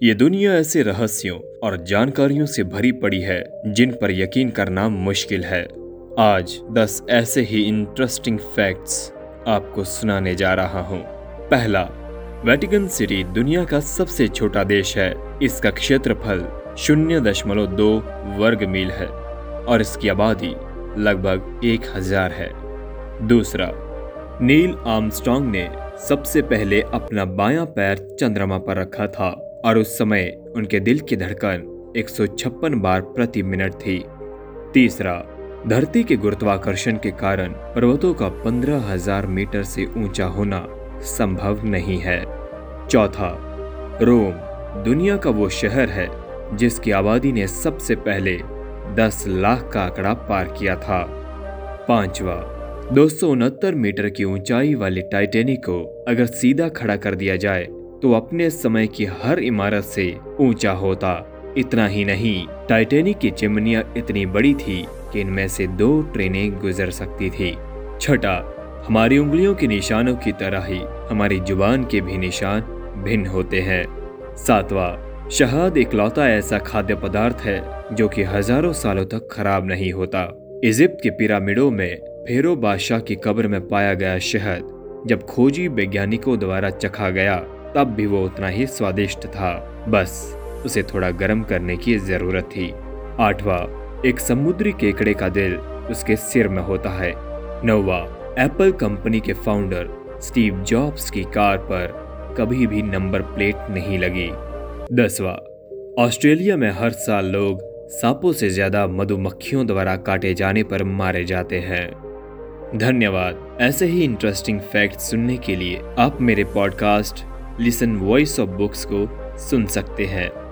ये दुनिया ऐसे रहस्यों और जानकारियों से भरी पड़ी है, जिन पर यकीन करना मुश्किल है। आज 10 ऐसे ही इंटरेस्टिंग फैक्ट्स आपको सुनाने जा रहा हूँ। पहला वेटिकन सिटी दुनिया का सबसे छोटा देश है। इसका क्षेत्रफल शून्य दशमलव दो वर्ग मील है और इसकी आबादी लगभग एक हज़ार है। दूसरा नील आर्मस्ट्रांग ने सबसे पहले अपना बायां पैर चंद्रमा पर रखा था। और उस समय उनके दिल की धड़कन 156 बार प्रति मिनट थी। तीसरा, धरती के गुरुत्वाकर्षण के कारण पर्वतों का पंद्रह हज़ार मीटर से ऊँचा होना संभव नहीं है। चौथा, रोम, दुनिया का वो शहर है जिसकी आबादी ने सबसे पहले 10 लाख का आंकड़ा पार किया था। पांचवा, दो सौ उनहत्तर मीटर की ऊंचाई वाली टाइटेनिक को अगर सीधा खड़ा कर दिया जाए तो अपने समय की हर इमारत से ऊँचा होता। इतना ही नहीं टाइटेनिक की चिमनियाँ इतनी बड़ी थी कि इनमें से दो ट्रेनें गुजर सकती थी। छठा, हमारी उंगलियों के निशानों की तरह ही हमारी ज़ुबान के भी निशान भिन्न होते हैं। सातवां, शहद इकलौता ऐसा खाद्य पदार्थ है जो कि हज़ारों सालों तक खराब नहीं होता। इजिप्ट के पिरामिडों में फेरो बादशाह की कब्र में पाया गया शहद, जब खोजी वैज्ञानिकों द्वारा चखा गया तब भी वो उतना ही स्वादिष्ट था। बस, उसे थोड़ा गर्म करने की ज़रूरत थी। आठवां, एक समुद्री केकड़े का दिल उसके सिर में होता है। नौवा, एप्पल कंपनी के फाउंडर स्टीव जॉब्स की कार पर कभी भी नंबर प्लेट नहीं लगी। दसवा, ऑस्ट्रेलिया में हर साल लोग सांपों से ज़्यादा मधुमक्खियों द्वारा काटे जाने पर मारे जाते हैं। धन्यवाद, ऐसे ही इंटरेस्टिंग फैक्ट सुनने के लिए आप मेरे podcast listen voice of books को सुन सकते हैं।